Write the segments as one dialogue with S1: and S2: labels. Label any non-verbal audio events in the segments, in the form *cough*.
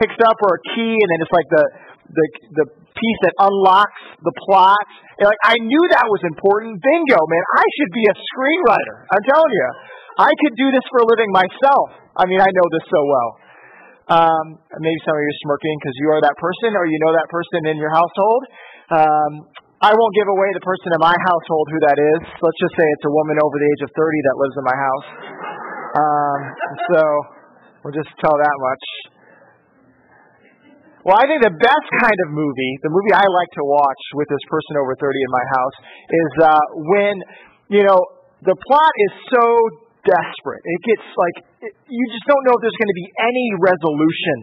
S1: picks up or a key, and then it's like the the the piece that unlocks the plot. And like I knew that was important. Bingo, man! I should be a screenwriter. I'm telling you, I could do this for a living myself. I mean, I know this so well. Um, maybe some of you are smirking because you are that person, or you know that person in your household. Um, I won't give away the person in my household who that is. Let's just say it's a woman over the age of 30 that lives in my house. Um, so we'll just tell that much. Well, I think the best kind of movie, the movie I like to watch with this person over 30 in my house, is uh, when, you know, the plot is so desperate. It gets like, it, you just don't know if there's going to be any resolution.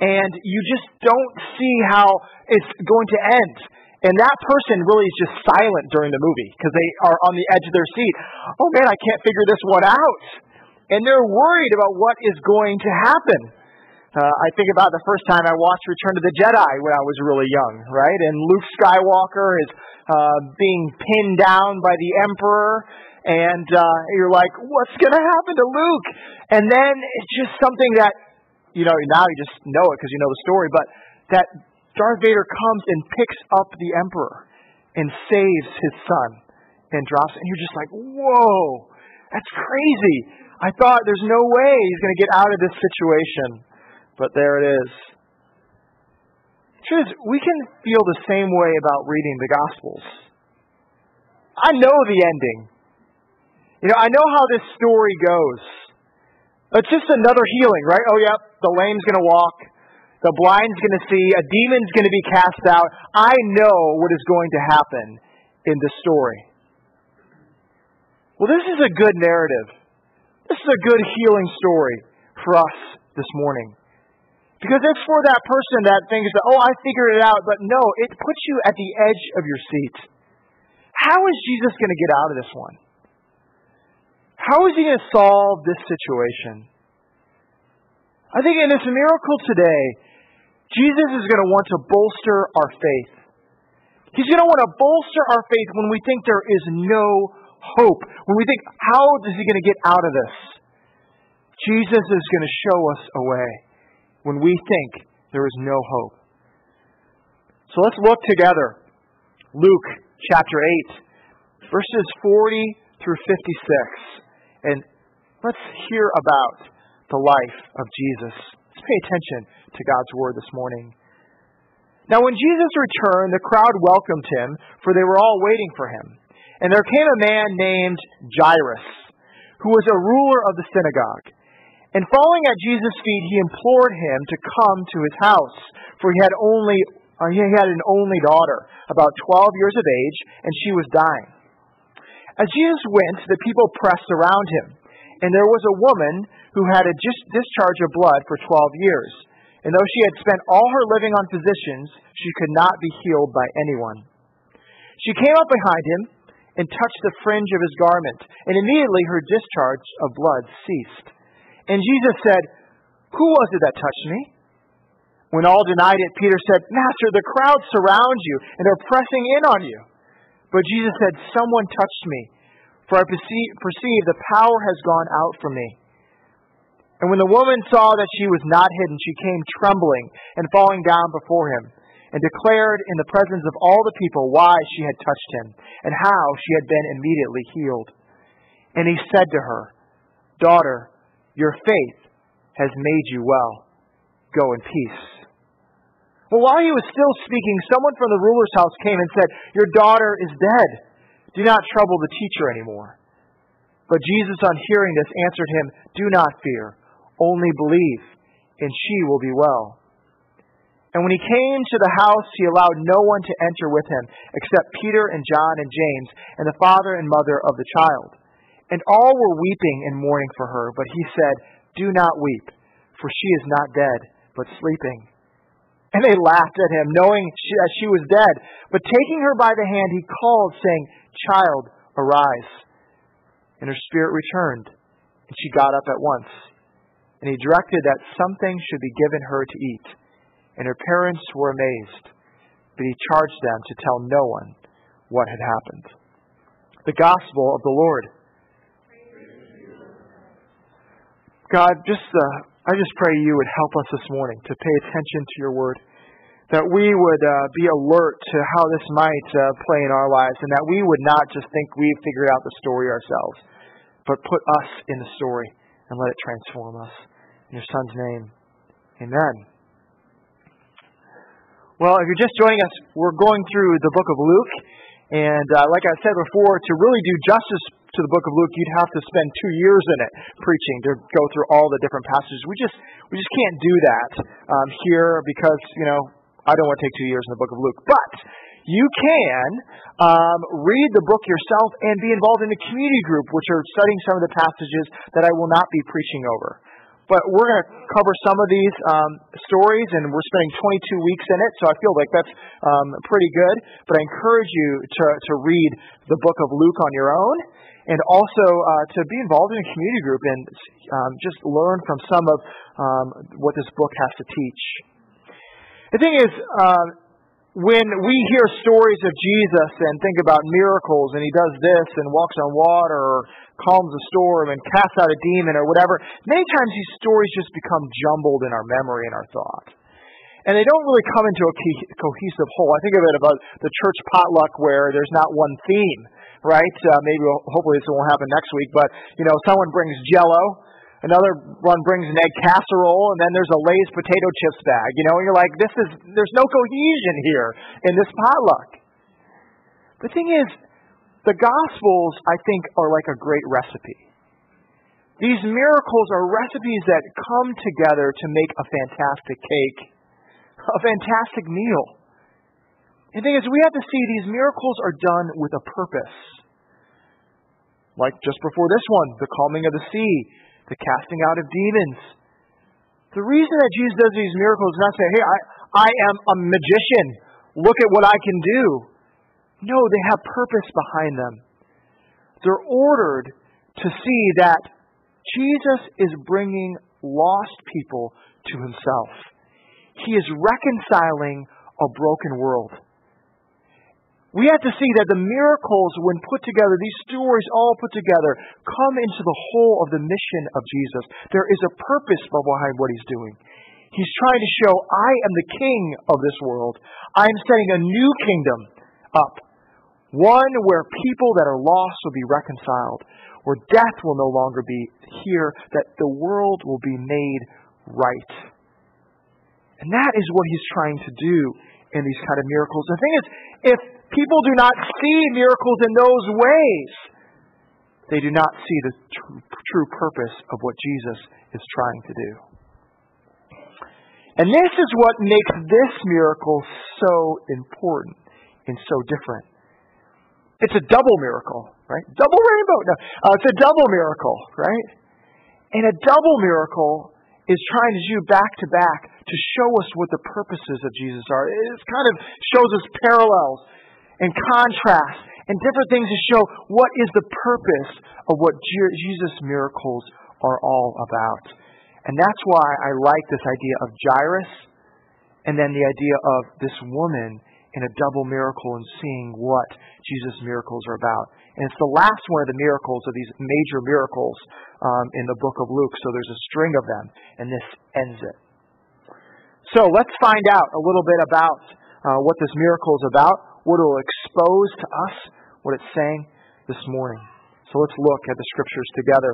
S1: And you just don't see how it's going to end. And that person really is just silent during the movie because they are on the edge of their seat. Oh man, I can't figure this one out. And they're worried about what is going to happen. Uh, I think about the first time I watched Return of the Jedi when I was really young, right? And Luke Skywalker is uh, being pinned down by the Emperor, and uh, you're like, what's going to happen to Luke? And then it's just something that, you know, now you just know it because you know the story, but that Darth Vader comes and picks up the Emperor and saves his son and drops. And you're just like, whoa, that's crazy. I thought there's no way he's going to get out of this situation. But there it is. Truth we can feel the same way about reading the Gospels. I know the ending. You know, I know how this story goes. It's just another healing, right? Oh, yep, the lame's going to walk. The blind's going to see. A demon's going to be cast out. I know what is going to happen in the story. Well, this is a good narrative. This is a good healing story for us this morning. Because it's for that person that thinks that, oh, I figured it out. But no, it puts you at the edge of your seat. How is Jesus going to get out of this one? How is he going to solve this situation? I think in this miracle today, Jesus is going to want to bolster our faith. He's going to want to bolster our faith when we think there is no hope. When we think, how is he going to get out of this? Jesus is going to show us a way when we think there is no hope. So let's look together. Luke chapter 8, verses 40 through 56. And let's hear about the life of Jesus. Let's pay attention to God's word this morning. Now, when Jesus returned, the crowd welcomed him, for they were all waiting for him. And there came a man named Jairus, who was a ruler of the synagogue. And falling at Jesus' feet, he implored him to come to his house, for he had only uh, he had an only daughter, about twelve years of age, and she was dying. As Jesus went, the people pressed around him, and there was a woman who had a discharge of blood for twelve years. And though she had spent all her living on physicians, she could not be healed by anyone. She came up behind him and touched the fringe of his garment, and immediately her discharge of blood ceased. And Jesus said, Who was it that touched me? When all denied it, Peter said, Master, the crowd surrounds you and are pressing in on you. But Jesus said, Someone touched me, for I perceive the power has gone out from me. And when the woman saw that she was not hidden, she came trembling and falling down before him, and declared in the presence of all the people why she had touched him, and how she had been immediately healed. And he said to her, Daughter, your faith has made you well. Go in peace. Well, while he was still speaking, someone from the ruler's house came and said, Your daughter is dead. Do not trouble the teacher anymore. But Jesus, on hearing this, answered him, Do not fear only believe, and she will be well. And when he came to the house, he allowed no one to enter with him, except Peter and John and James, and the father and mother of the child. And all were weeping and mourning for her, but he said, Do not weep, for she is not dead, but sleeping. And they laughed at him, knowing that she was dead. But taking her by the hand, he called, saying, Child, arise. And her spirit returned, and she got up at once and he directed that something should be given her to eat. And her parents were amazed, but he charged them to tell no one what had happened. The Gospel of the Lord. God, just uh, I just pray you would help us this morning to pay attention to your word, that we would uh, be alert to how this might uh, play in our lives, and that we would not just think we've figured out the story ourselves, but put us in the story and let it transform us. In your Son's name, amen. Well, if you're just joining us, we're going through the book of Luke. And uh, like I said before, to really do justice to the book of Luke, you'd have to spend two years in it preaching to go through all the different passages. We just we just can't do that um, here because you know I don't want to take two years in the book of Luke. But you can um, read the book yourself and be involved in a community group, which are studying some of the passages that I will not be preaching over. But we're going to cover some of these um, stories, and we're spending 22 weeks in it, so I feel like that's um, pretty good. But I encourage you to, to read the book of Luke on your own, and also uh, to be involved in a community group and um, just learn from some of um, what this book has to teach. The thing is, uh, when we hear stories of Jesus and think about miracles, and he does this and walks on water, or calms a storm and casts out a demon or whatever, many times these stories just become jumbled in our memory and our thought. And they don't really come into a cohesive whole. I think of it about the church potluck where there's not one theme, right? Uh, maybe, hopefully this won't happen next week, but, you know, someone brings jello, another one brings an egg casserole, and then there's a Lay's potato chips bag. You know, and you're like, this is, there's no cohesion here in this potluck. The thing is, the Gospels, I think, are like a great recipe. These miracles are recipes that come together to make a fantastic cake, a fantastic meal. The thing is, we have to see these miracles are done with a purpose. Like just before this one, the calming of the sea, the casting out of demons. The reason that Jesus does these miracles is not say, hey, I, I am a magician. Look at what I can do. No, they have purpose behind them. They're ordered to see that Jesus is bringing lost people to himself. He is reconciling a broken world. We have to see that the miracles, when put together, these stories all put together, come into the whole of the mission of Jesus. There is a purpose behind what he's doing. He's trying to show, I am the king of this world. I am setting a new kingdom up. One where people that are lost will be reconciled, where death will no longer be here, that the world will be made right. And that is what he's trying to do in these kind of miracles. The thing is, if people do not see miracles in those ways, they do not see the true, true purpose of what Jesus is trying to do. And this is what makes this miracle so important and so different. It's a double miracle, right? Double rainbow. No, uh, it's a double miracle, right? And a double miracle is trying to do back to back to show us what the purposes of Jesus are. It kind of shows us parallels and contrast and different things to show what is the purpose of what Jesus' miracles are all about. And that's why I like this idea of Jairus and then the idea of this woman in a double miracle and seeing what Jesus' miracles are about. And it's the last one of the miracles of these major miracles um, in the book of Luke. So there's a string of them, and this ends it. So let's find out a little bit about uh, what this miracle is about, what it will expose to us, what it's saying this morning. So let's look at the scriptures together.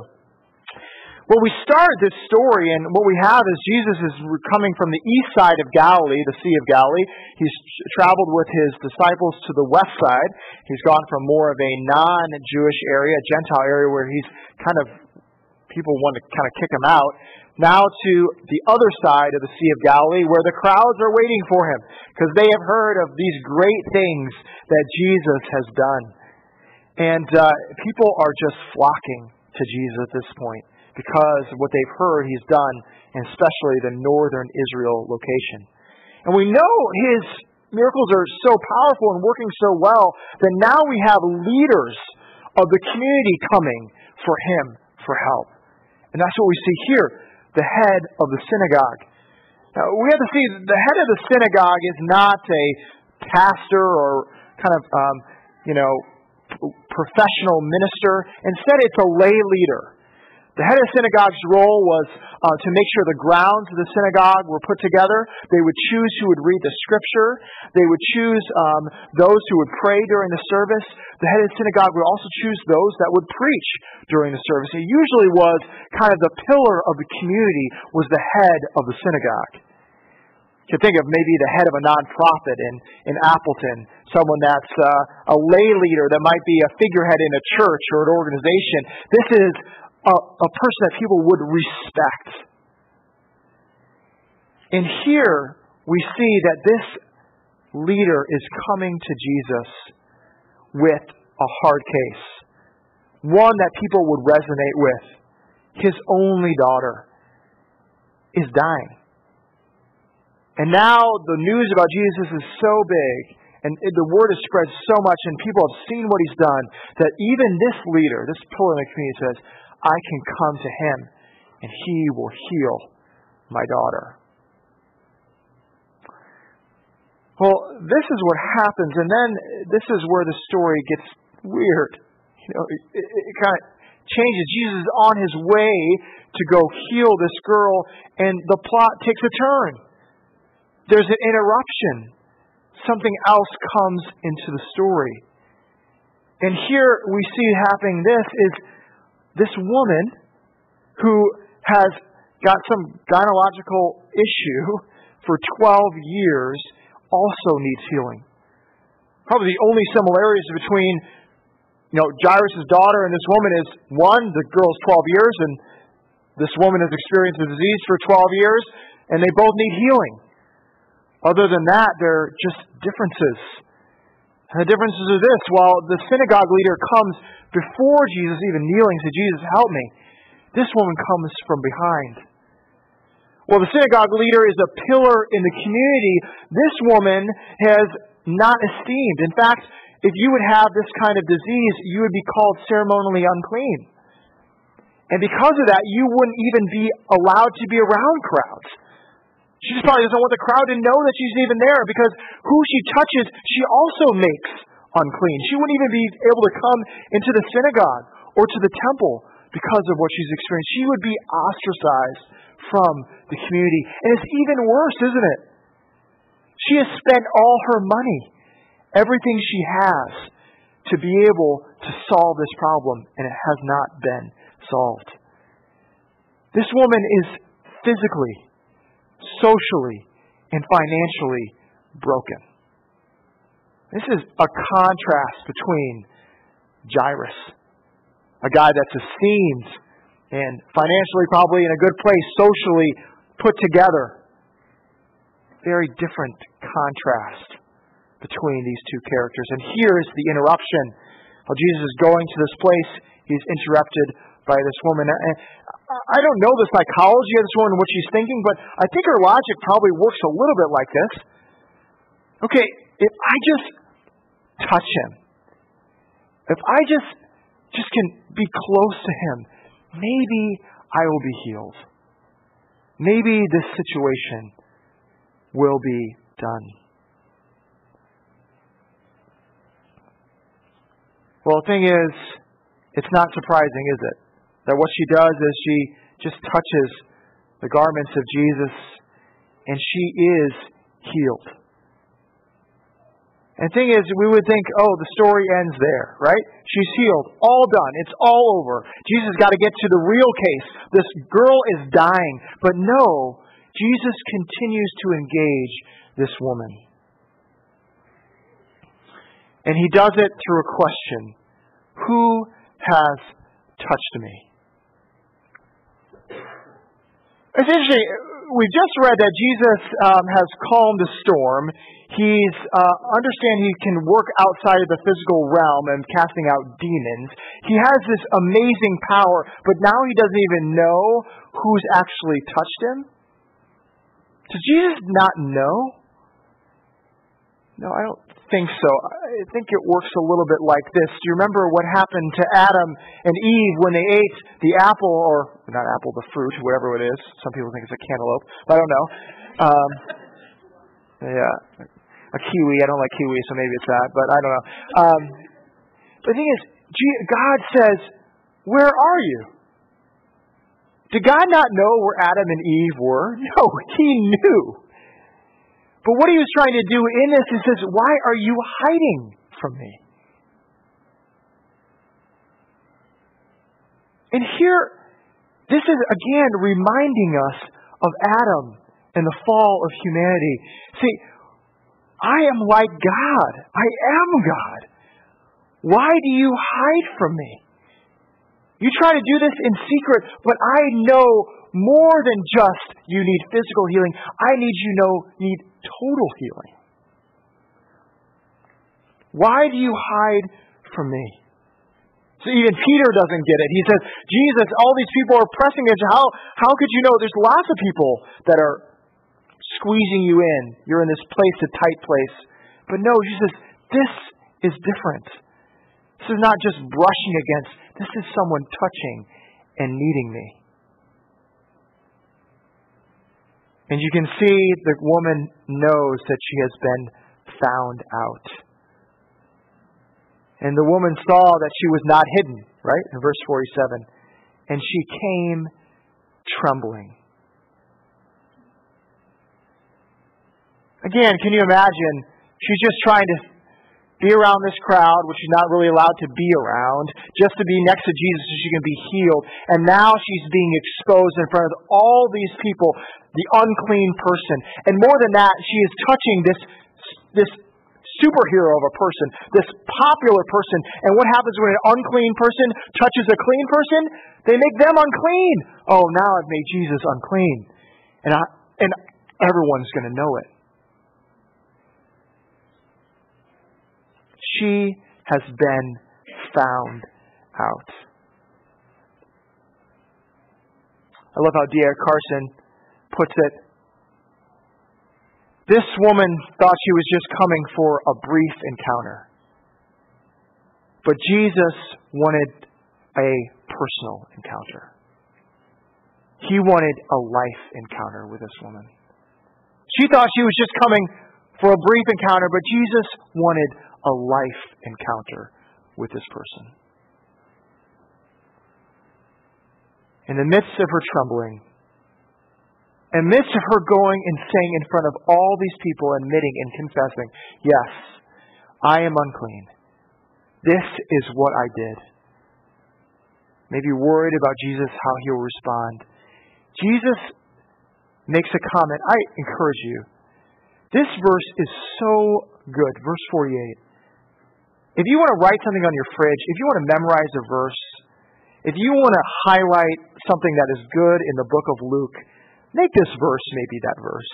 S1: Well, we start this story, and what we have is Jesus is coming from the east side of Galilee, the Sea of Galilee. He's traveled with his disciples to the west side. He's gone from more of a non Jewish area, a Gentile area where he's kind of, people want to kind of kick him out, now to the other side of the Sea of Galilee where the crowds are waiting for him because they have heard of these great things that Jesus has done. And uh, people are just flocking to Jesus at this point because of what they've heard he's done, and especially the northern Israel location. And we know his miracles are so powerful and working so well that now we have leaders of the community coming for him for help. And that's what we see here the head of the synagogue. Now, we have to see the head of the synagogue is not a pastor or kind of, um, you know, professional minister. Instead, it's a lay leader. The head of the synagogue's role was uh, to make sure the grounds of the synagogue were put together. They would choose who would read the scripture. They would choose um, those who would pray during the service. The head of the synagogue would also choose those that would preach during the service. It usually was kind of the pillar of the community was the head of the synagogue. You can think of maybe the head of a nonprofit in, in Appleton, someone that's uh, a lay leader that might be a figurehead in a church or an organization. This is a, a person that people would respect. And here we see that this leader is coming to Jesus with a hard case, one that people would resonate with. His only daughter is dying. And now the news about Jesus is so big, and the word has spread so much, and people have seen what he's done, that even this leader, this pillar in the community says, I can come to him and he will heal my daughter. Well, this is what happens, and then this is where the story gets weird. You know, it, it, it kind of changes. Jesus is on his way to go heal this girl, and the plot takes a turn. There's an interruption. Something else comes into the story. And here we see happening this is this woman who has got some gynecological issue for 12 years also needs healing. Probably the only similarities between you know Jairus' daughter and this woman is one, the girl's 12 years and this woman has experienced the disease for 12 years and they both need healing. Other than that, they're just differences. And the differences are this while the synagogue leader comes before Jesus even kneeling, said, Jesus, help me. This woman comes from behind. Well, the synagogue leader is a pillar in the community. This woman has not esteemed. In fact, if you would have this kind of disease, you would be called ceremonially unclean. And because of that, you wouldn't even be allowed to be around crowds. She just probably doesn't want the crowd to know that she's even there because who she touches, she also makes unclean. She wouldn't even be able to come into the synagogue or to the temple because of what she's experienced. She would be ostracized from the community. And it's even worse, isn't it? She has spent all her money, everything she has, to be able to solve this problem, and it has not been solved. This woman is physically, socially, and financially broken. This is a contrast between Jairus, a guy that's esteemed and financially probably in a good place, socially put together. Very different contrast between these two characters. And here is the interruption. While Jesus is going to this place, he's interrupted by this woman. I don't know the psychology of this woman, what she's thinking, but I think her logic probably works a little bit like this. Okay, if I just touch him, if I just just can be close to him, maybe I will be healed. Maybe this situation will be done. Well, the thing is, it's not surprising, is it? That what she does is she just touches the garments of Jesus and she is healed. And the thing is, we would think, oh, the story ends there, right? She's healed. All done. It's all over. Jesus got to get to the real case. This girl is dying. But no, Jesus continues to engage this woman. And he does it through a question Who has touched me? It's interesting. We've just read that Jesus um, has calmed the storm. He's uh, understand he can work outside of the physical realm and casting out demons. He has this amazing power, but now he doesn't even know who's actually touched him. Does Jesus not know? No, I don't think so. I think it works a little bit like this. Do you remember what happened to Adam and Eve when they ate the apple, or not apple, the fruit, whatever it is? Some people think it's a cantaloupe. But I don't know. Um, yeah a kiwi. I don't like kiwi, so maybe it's that, but I don't know. Um, but the thing is, God says, Where are you? Did God not know where Adam and Eve were? *laughs* No, He knew. But what He was trying to do in this, He says, Why are you hiding from me? And here, this is again reminding us of Adam and the fall of humanity. See, I am like God. I am God. Why do you hide from me? You try to do this in secret, but I know more than just you need physical healing. I need you know need total healing. Why do you hide from me? So even Peter doesn't get it. He says, Jesus, all these people are pressing against you. How, how could you know? There's lots of people that are squeezing you in. You're in this place, a tight place. But no, Jesus, this is different. This is not just brushing against, this is someone touching and needing me. And you can see the woman knows that she has been found out. And the woman saw that she was not hidden, right? In verse 47. And she came trembling. Again, can you imagine? She's just trying to be around this crowd, which she's not really allowed to be around, just to be next to Jesus so she can be healed. And now she's being exposed in front of all these people, the unclean person. And more than that, she is touching this, this superhero of a person, this popular person. And what happens when an unclean person touches a clean person? They make them unclean. Oh, now I've made Jesus unclean. And, I, and everyone's going to know it. She has been found out. I love how D.A. Carson puts it. This woman thought she was just coming for a brief encounter. But Jesus wanted a personal encounter. He wanted a life encounter with this woman. She thought she was just coming for a brief encounter, but Jesus wanted a life encounter with this person. In the midst of her trembling, in the midst of her going and saying in front of all these people, admitting and confessing, Yes, I am unclean. This is what I did. Maybe worried about Jesus, how he'll respond. Jesus makes a comment. I encourage you. This verse is so good. Verse 48. If you want to write something on your fridge, if you want to memorize a verse, if you want to highlight something that is good in the book of Luke, make this verse maybe that verse.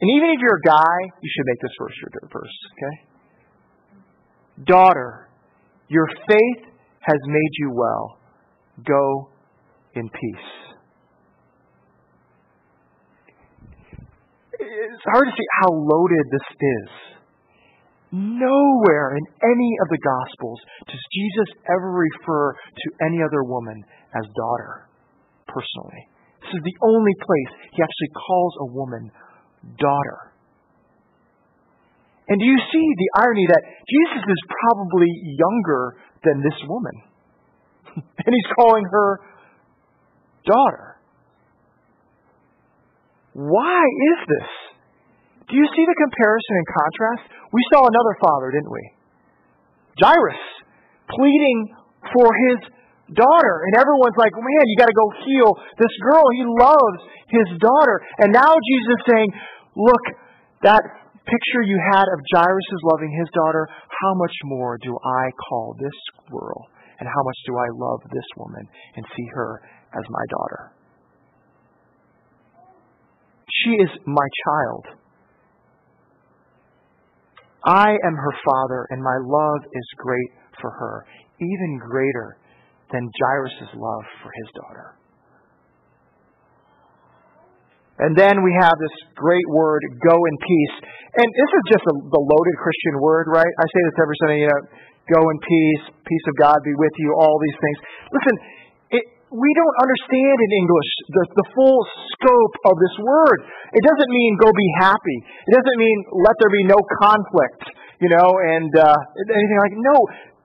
S1: And even if you're a guy, you should make this verse your verse, okay? Daughter, your faith has made you well. Go in peace. It's hard to see how loaded this is. Nowhere in any of the Gospels does Jesus ever refer to any other woman as daughter, personally. This is the only place he actually calls a woman daughter. And do you see the irony that Jesus is probably younger than this woman? *laughs* and he's calling her daughter. Why is this? Do you see the comparison and contrast? We saw another father, didn't we? Jairus pleading for his daughter. And everyone's like, man, you got to go heal this girl. He loves his daughter. And now Jesus is saying, look, that picture you had of Jairus loving his daughter, how much more do I call this girl? And how much do I love this woman and see her as my daughter? She is my child. I am her father, and my love is great for her, even greater than Jairus' love for his daughter. And then we have this great word, go in peace. And this is just a, the loaded Christian word, right? I say this every Sunday, you know, go in peace, peace of God be with you, all these things. Listen, we don't understand in English the, the full scope of this word. It doesn't mean go be happy. It doesn't mean let there be no conflict, you know, and uh, anything like No,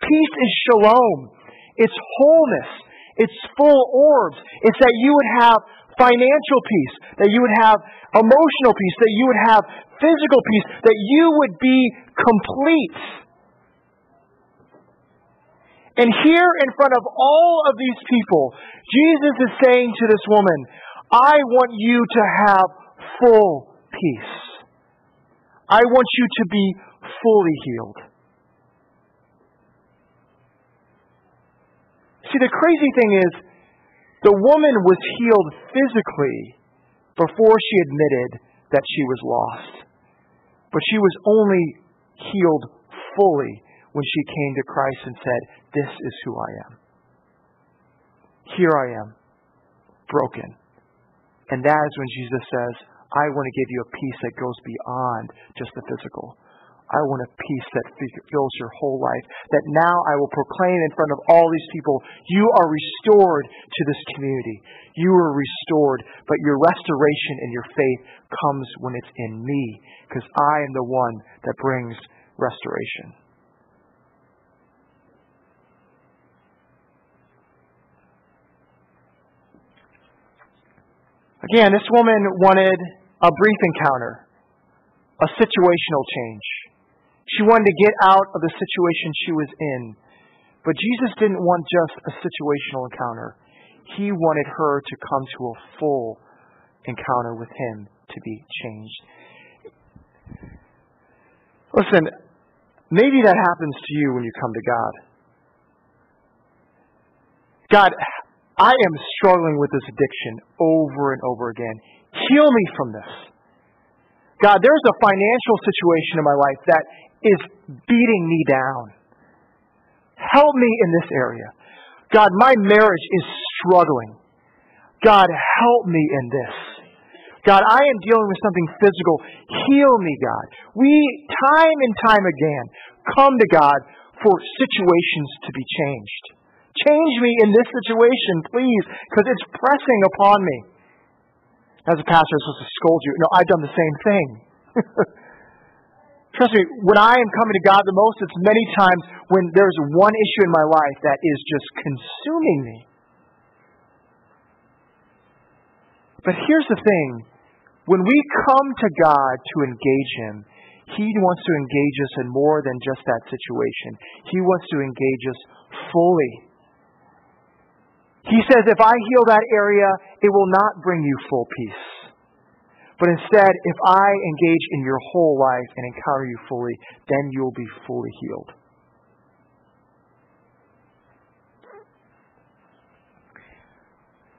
S1: peace is shalom. It's wholeness. It's full orbs. It's that you would have financial peace, that you would have emotional peace, that you would have physical peace, that you would be complete. And here in front of all of these people, Jesus is saying to this woman, I want you to have full peace. I want you to be fully healed. See, the crazy thing is, the woman was healed physically before she admitted that she was lost. But she was only healed fully when she came to Christ and said, This is who I am. Here I am, broken. And that is when Jesus says, I want to give you a peace that goes beyond just the physical. I want a peace that fills your whole life. That now I will proclaim in front of all these people, you are restored to this community. You are restored, but your restoration and your faith comes when it's in me, because I am the one that brings restoration. Again, this woman wanted a brief encounter, a situational change. She wanted to get out of the situation she was in. But Jesus didn't want just a situational encounter. He wanted her to come to a full encounter with Him to be changed. Listen, maybe that happens to you when you come to God. God, I am struggling with this addiction over and over again. Heal me from this. God, there's a financial situation in my life that is beating me down. Help me in this area. God, my marriage is struggling. God, help me in this. God, I am dealing with something physical. Heal me, God. We, time and time again, come to God for situations to be changed. Change me in this situation, please, because it's pressing upon me. As a pastor, I'm supposed to scold you. No, I've done the same thing. *laughs* Trust me, when I am coming to God the most, it's many times when there's one issue in my life that is just consuming me. But here's the thing when we come to God to engage Him, He wants to engage us in more than just that situation. He wants to engage us fully. He says, if I heal that area, it will not bring you full peace. But instead, if I engage in your whole life and encounter you fully, then you'll be fully healed.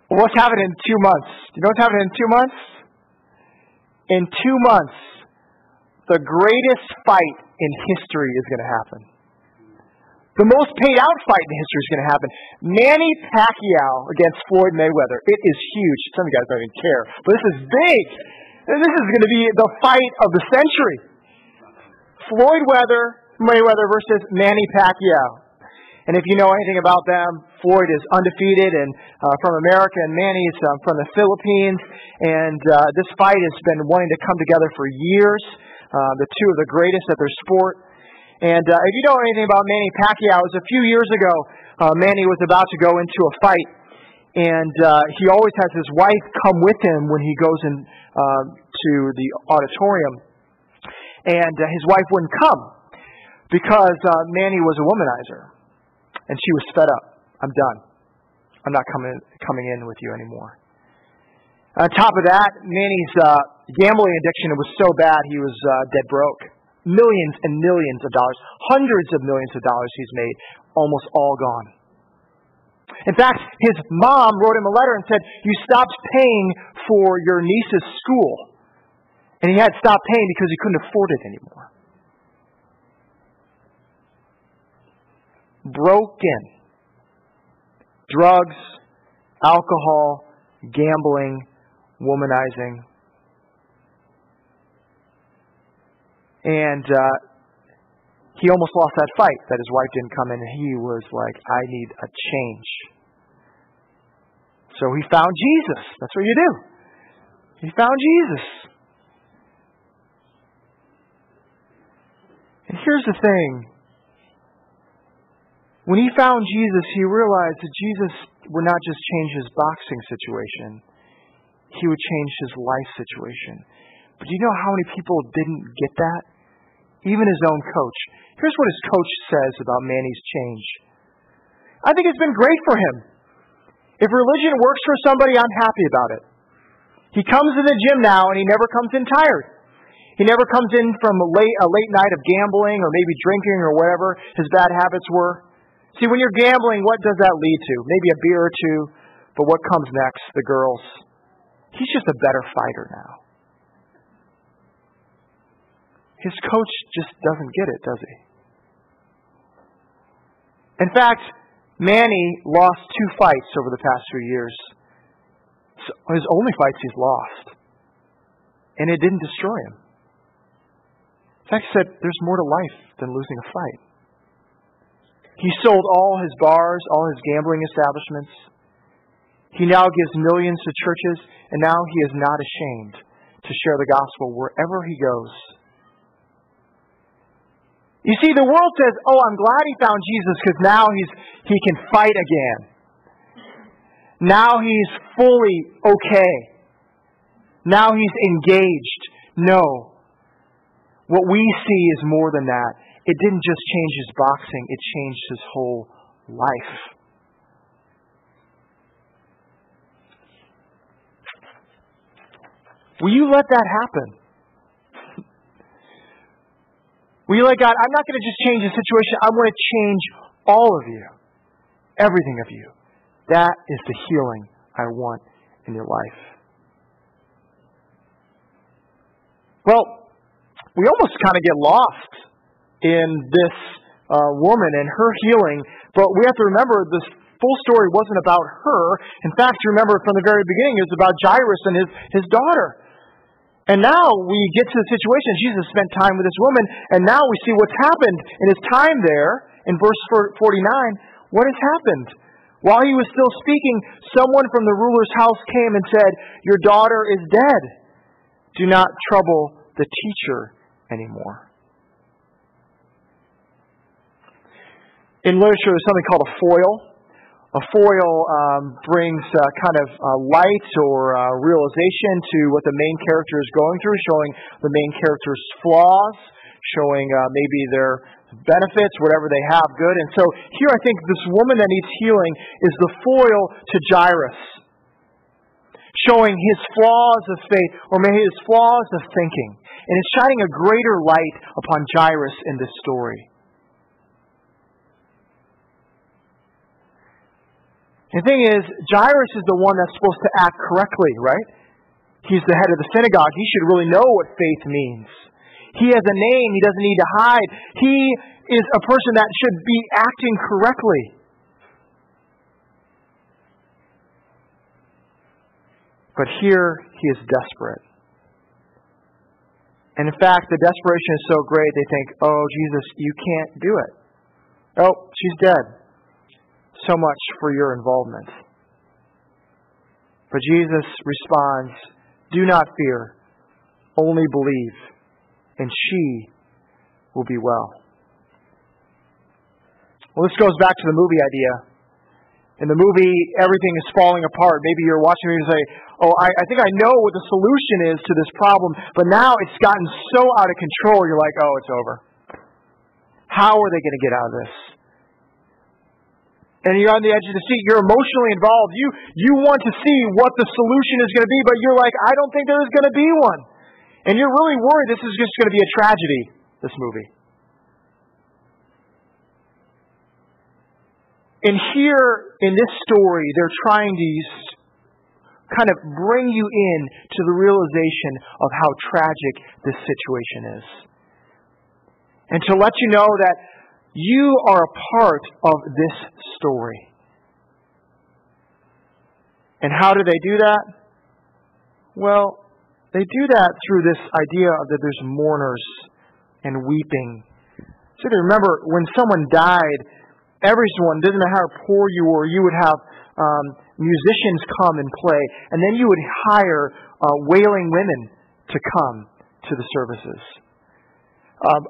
S1: What's happening in two months? Do you know what's happening in two months? In two months, the greatest fight in history is going to happen. The most paid out fight in history is going to happen. Manny Pacquiao against Floyd Mayweather. It is huge. Some of you guys don't even care, but this is big. This is going to be the fight of the century. Floyd Weather, Mayweather versus Manny Pacquiao. And if you know anything about them, Floyd is undefeated and uh, from America, and Manny's um, from the Philippines. And uh, this fight has been wanting to come together for years. Uh, the two of the greatest at their sport. And uh, if you know anything about Manny Pacquiao, it was a few years ago. Uh, Manny was about to go into a fight, and uh, he always has his wife come with him when he goes in uh, to the auditorium, and uh, his wife wouldn't come because uh, Manny was a womanizer, and she was fed up. I'm done. I'm not coming coming in with you anymore. On top of that, Manny's uh, gambling addiction was so bad he was uh, dead broke. Millions and millions of dollars, hundreds of millions of dollars he's made, almost all gone. In fact, his mom wrote him a letter and said, You stopped paying for your niece's school. And he had stopped paying because he couldn't afford it anymore. Broken. Drugs, alcohol, gambling, womanizing. And uh, he almost lost that fight that his wife didn't come in, and he was like, I need a change. So he found Jesus. That's what you do. He found Jesus. And here's the thing. When he found Jesus, he realized that Jesus would not just change his boxing situation, he would change his life situation. But do you know how many people didn't get that? Even his own coach. Here's what his coach says about Manny's change. I think it's been great for him. If religion works for somebody, I'm happy about it. He comes to the gym now and he never comes in tired. He never comes in from a late, a late night of gambling or maybe drinking or whatever his bad habits were. See, when you're gambling, what does that lead to? Maybe a beer or two, but what comes next? The girls. He's just a better fighter now. His coach just doesn't get it, does he? In fact, Manny lost two fights over the past few years. So his only fights he's lost. And it didn't destroy him. In fact, he said, there's more to life than losing a fight. He sold all his bars, all his gambling establishments. He now gives millions to churches, and now he is not ashamed to share the gospel wherever he goes. You see, the world says, "Oh, I'm glad he found Jesus because now he's he can fight again. Now he's fully okay. Now he's engaged." No. What we see is more than that. It didn't just change his boxing, it changed his whole life. Will you let that happen? Will you let God, I'm not going to just change the situation, I want to change all of you. Everything of you. That is the healing I want in your life. Well, we almost kind of get lost in this uh, woman and her healing, but we have to remember this full story wasn't about her. In fact, remember from the very beginning, it was about Jairus and his, his daughter. And now we get to the situation. Jesus spent time with this woman, and now we see what's happened in his time there in verse 49. What has happened? While he was still speaking, someone from the ruler's house came and said, Your daughter is dead. Do not trouble the teacher anymore. In literature, there's something called a foil a foil um, brings uh, kind of uh, light or uh, realization to what the main character is going through, showing the main character's flaws, showing uh, maybe their benefits, whatever they have, good. And so here I think this woman that needs healing is the foil to Jairus, showing his flaws of faith or maybe his flaws of thinking. And it's shining a greater light upon Jairus in this story. The thing is, Jairus is the one that's supposed to act correctly, right? He's the head of the synagogue. He should really know what faith means. He has a name he doesn't need to hide. He is a person that should be acting correctly. But here he is desperate. And in fact, the desperation is so great, they think, oh, Jesus, you can't do it. Oh, she's dead so much for your involvement. But Jesus responds, Do not fear, only believe, and she will be well. Well, this goes back to the movie idea. In the movie, everything is falling apart. Maybe you're watching me and say, Oh, I, I think I know what the solution is to this problem, but now it's gotten so out of control, you're like, Oh, it's over. How are they going to get out of this? And you're on the edge of the seat. You're emotionally involved. You you want to see what the solution is going to be, but you're like, I don't think there is going to be one. And you're really worried this is just going to be a tragedy, this movie. And here in this story, they're trying to kind of bring you in to the realization of how tragic this situation is. And to let you know that you are a part of this story. And how do they do that? Well, they do that through this idea of that there's mourners and weeping. So remember, when someone died, everyone, doesn't matter how poor you were, you would have um, musicians come and play, and then you would hire uh, wailing women to come to the services. Um,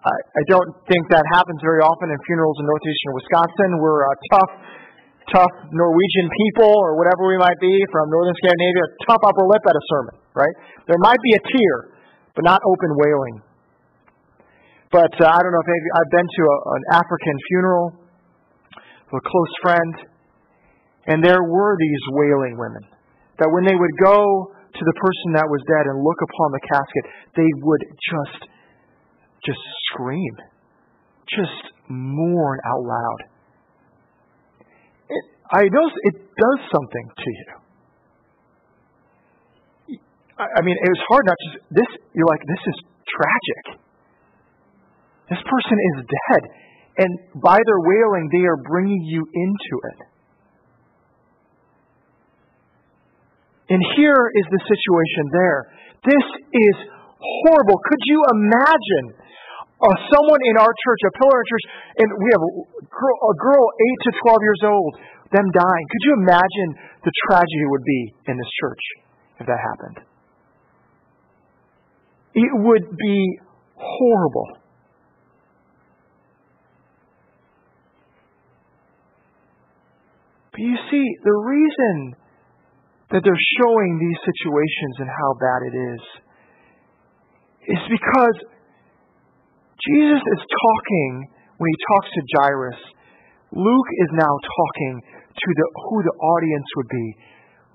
S1: I, don't think that happens very often in funerals in northeastern Wisconsin. We're uh, tough tough Norwegian people or whatever we might be from northern Scandinavia, tough upper lip at a sermon, right? There might be a tear, but not open wailing. But uh, I don't know if any, I've been to a, an African funeral of a close friend, and there were these wailing women that when they would go to the person that was dead and look upon the casket, they would just just scream, just mourn out loud. It, I know it does something to you. I mean, it was hard not to. This you're like, this is tragic. This person is dead, and by their wailing, they are bringing you into it. And here is the situation there. This is horrible. Could you imagine uh, someone in our church, a pillar in church, and we have a girl, a girl 8 to 12 years old, them dying? Could you imagine the tragedy would be in this church if that happened? It would be horrible. But you see, the reason that they're showing these situations and how bad it is is because Jesus is talking when he talks to Jairus. Luke is now talking to the, who the audience would be.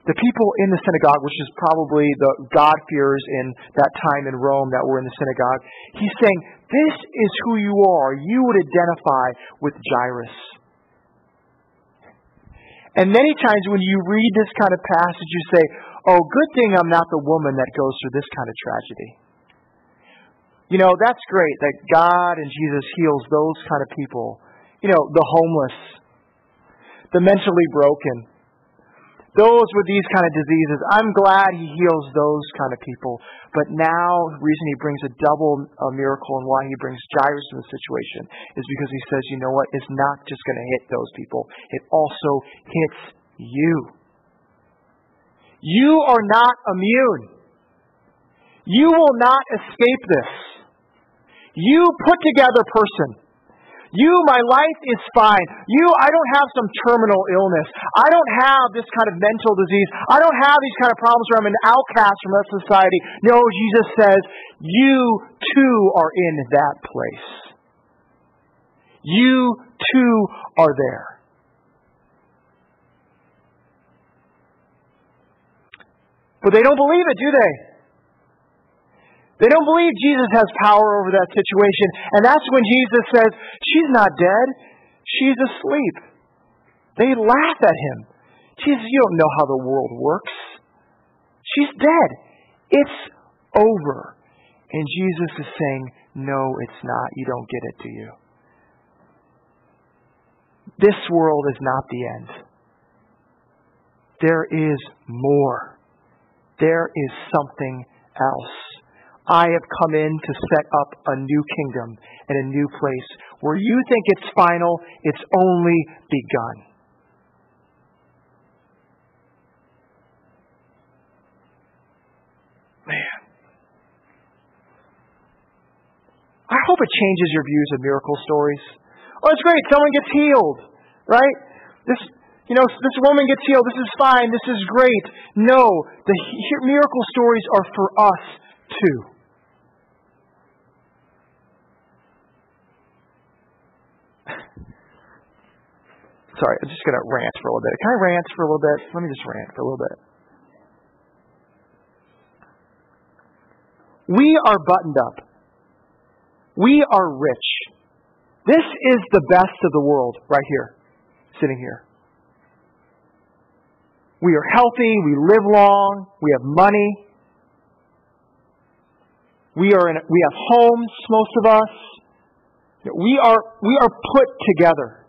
S1: The people in the synagogue, which is probably the God-fearers in that time in Rome that were in the synagogue, he's saying, This is who you are. You would identify with Jairus. And many times when you read this kind of passage, you say, Oh, good thing I'm not the woman that goes through this kind of tragedy. You know, that's great that God and Jesus heals those kind of people. You know, the homeless, the mentally broken, those with these kind of diseases. I'm glad he heals those kind of people. But now, the reason he brings a double a miracle and why he brings Jairus in the situation is because he says, you know what? It's not just going to hit those people, it also hits you. You are not immune. You will not escape this. You put together person you, my life is fine. You, I don't have some terminal illness. I don't have this kind of mental disease. I don't have these kind of problems where I'm an outcast from that society. No, Jesus says, you too are in that place. You too are there. But they don't believe it, do they? They don't believe Jesus has power over that situation. And that's when Jesus says, She's not dead, she's asleep. They laugh at him. Jesus, you don't know how the world works. She's dead. It's over. And Jesus is saying, No, it's not. You don't get it, do you? This world is not the end. There is more. There is something else. I have come in to set up a new kingdom and a new place where you think it's final, it's only begun. Man. I hope it changes your views of miracle stories. Oh, it's great. Someone gets healed, right? This, you know, this woman gets healed. This is fine. This is great. No, the miracle stories are for us too. Sorry, I'm just going to rant for a little bit. Can I rant for a little bit? Let me just rant for a little bit. We are buttoned up. We are rich. This is the best of the world right here, sitting here. We are healthy. We live long. We have money. We are in. We have homes. Most of us. We are. We are put together.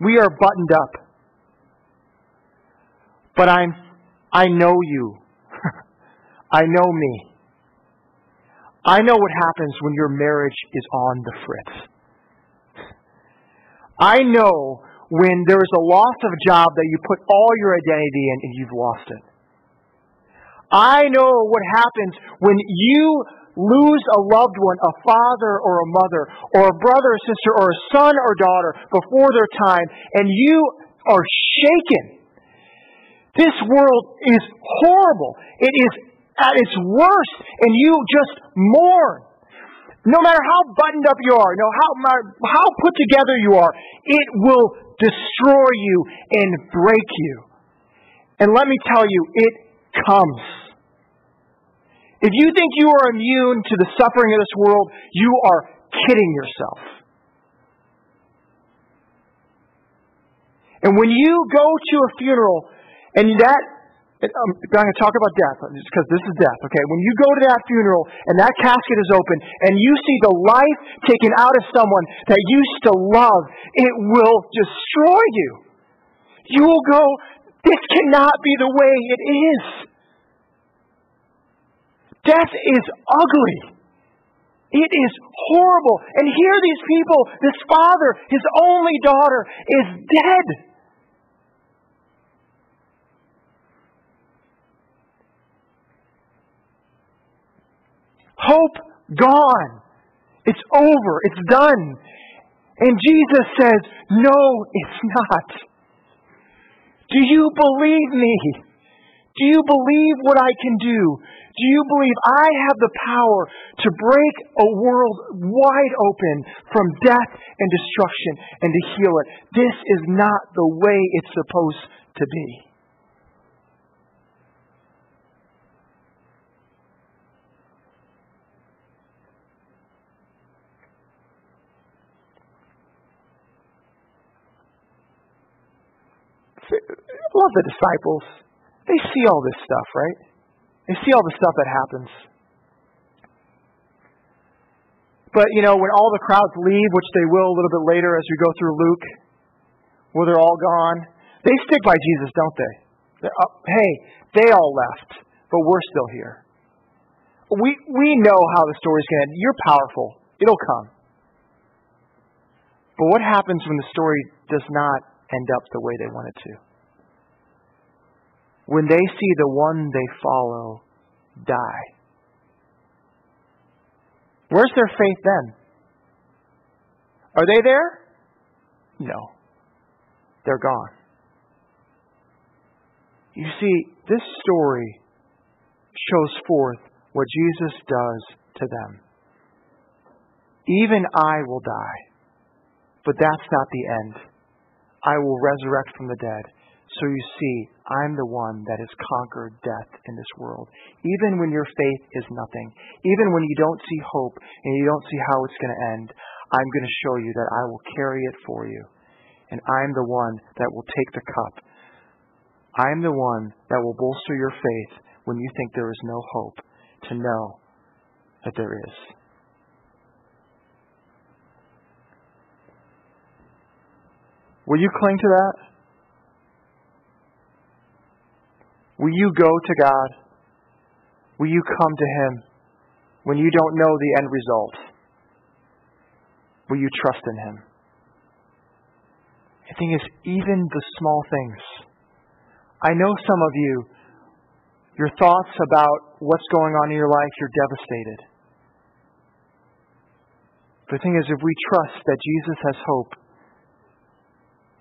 S1: We are buttoned up. But I'm, I know you. *laughs* I know me. I know what happens when your marriage is on the fritz. I know when there is a loss of a job that you put all your identity in and you've lost it. I know what happens when you lose a loved one, a father or a mother, or a brother or sister, or a son or daughter before their time, and you are shaken. This world is horrible. It is at its worst, and you just mourn. No matter how buttoned up you are, no how how put together you are, it will destroy you and break you. And let me tell you, it comes. If you think you are immune to the suffering of this world, you are kidding yourself. And when you go to a funeral and that um, I'm going to talk about death uh, because this is death. Okay, when you go to that funeral and that casket is open and you see the life taken out of someone that you used to love, it will destroy you. You will go, this cannot be the way it is. Death is ugly. It is horrible. And here, these people, this father, his only daughter, is dead. Hope gone. It's over. It's done. And Jesus says, No, it's not. Do you believe me? Do you believe what I can do? Do you believe I have the power to break a world wide open from death and destruction and to heal it? This is not the way it's supposed to be. love the disciples. They see all this stuff, right? They see all the stuff that happens. But, you know, when all the crowds leave, which they will a little bit later as we go through Luke, where they're all gone, they stick by Jesus, don't they? Hey, they all left, but we're still here. We, we know how the story's going to end. You're powerful. It'll come. But what happens when the story does not end up the way they want it to? When they see the one they follow die? Where's their faith then? Are they there? No. They're gone. You see, this story shows forth what Jesus does to them. Even I will die, but that's not the end. I will resurrect from the dead. So you see, I'm the one that has conquered death in this world. Even when your faith is nothing, even when you don't see hope and you don't see how it's going to end, I'm going to show you that I will carry it for you. And I'm the one that will take the cup. I'm the one that will bolster your faith when you think there is no hope to know that there is. Will you cling to that? Will you go to God? Will you come to Him when you don't know the end result? Will you trust in Him? The thing is, even the small things. I know some of you, your thoughts about what's going on in your life, you're devastated. The thing is, if we trust that Jesus has hope,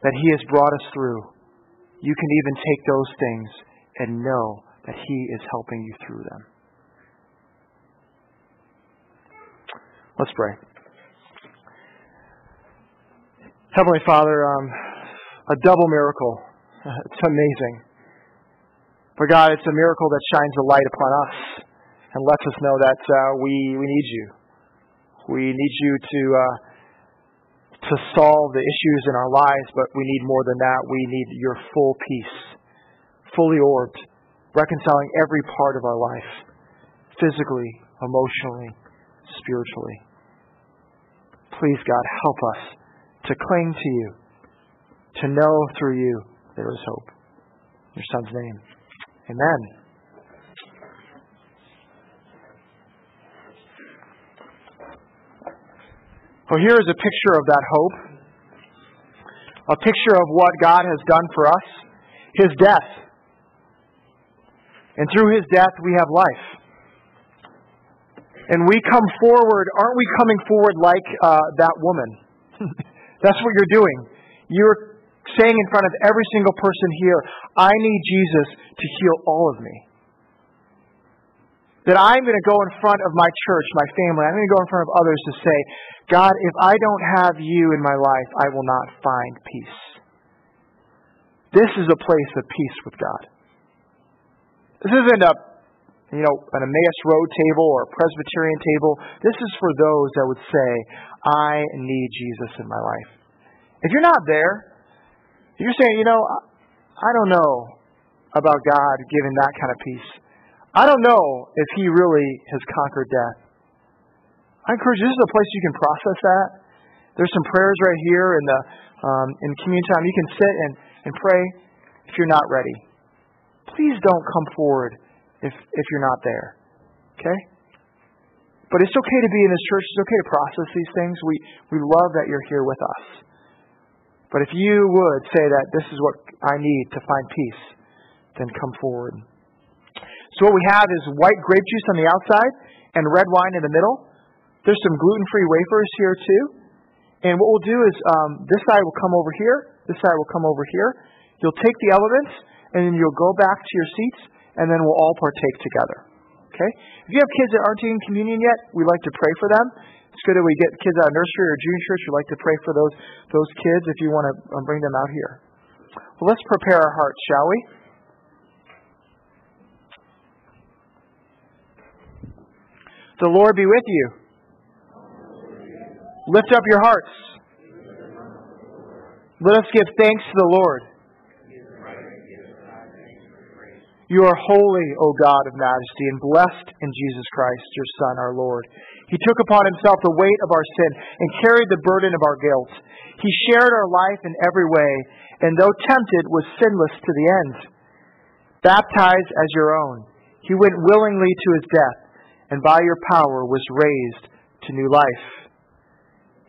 S1: that He has brought us through, you can even take those things and know that He is helping you through them. Let's pray. Heavenly Father, um, a double miracle. *laughs* It's amazing. But God, it's a miracle that shines a light upon us and lets us know that uh, we, we need you. We need you to, uh, to solve the issues in our lives, but we need more than that. We need your full peace fully orbed, reconciling every part of our life physically, emotionally, spiritually. Please, God, help us to cling to you, to know through you there is hope. In your Son's name. Amen. Well, here is a picture of that hope, a picture of what God has done for us, His death. And through his death, we have life. and we come forward, aren't we coming forward like uh, that woman? *laughs* That's what you're doing. You're saying in front of every single person here, I need Jesus to heal all of me. That I'm going to go in front of my church, my family, I'm going to go in front of others to say, God, if I don't have you in my life, I will not find peace. This is a place of peace with God. This isn't a you know, an Emmaus Road table or a Presbyterian table. This is for those that would say, I need Jesus in my life. If you're not there, you're saying, you know, I don't know about God giving that kind of peace. I don't know if He really has conquered death. I encourage you, this is a place you can process that. There's some prayers right here in the um, in communion time. You can sit and, and pray if you're not ready. Please don't come forward if, if you're not there. Okay? But it's okay to be in this church. It's okay to process these things. We, we love that you're here with us. But if you would say that this is what I need to find peace, then come forward. So what we have is white grape juice on the outside and red wine in the middle. There's some gluten-free wafers here too. And what we'll do is um, this side will come over here. This side will come over here. You'll take the elements and then you'll go back to your seats and then we'll all partake together. Okay? If you have kids that aren't taking communion yet, we like to pray for them. It's good that we get kids out of nursery or junior church. We like to pray for those those kids if you want to um, bring them out here. Well, let's prepare our hearts, shall we? The Lord be with you. Lift up your hearts. Let us give thanks to the Lord. You are holy, O God of majesty, and blessed in Jesus Christ, your Son, our Lord. He took upon himself the weight of our sin and carried the burden of our guilt. He shared our life in every way, and though tempted, was sinless to the end. Baptized as your own, he went willingly to his death, and by your power was raised to new life.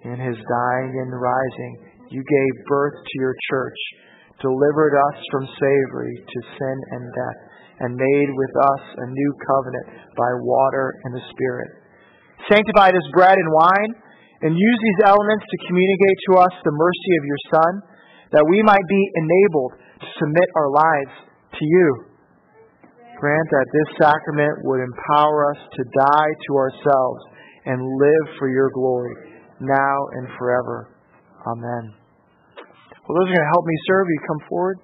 S1: In his dying and rising, you gave birth to your church, delivered us from slavery to sin and death and made with us a new covenant by water and the Spirit. Sanctify this bread and wine, and use these elements to communicate to us the mercy of your Son, that we might be enabled to submit our lives to you. Grant that this sacrament would empower us to die to ourselves and live for your glory, now and forever. Amen. Well, those are going to help me serve. You come forward.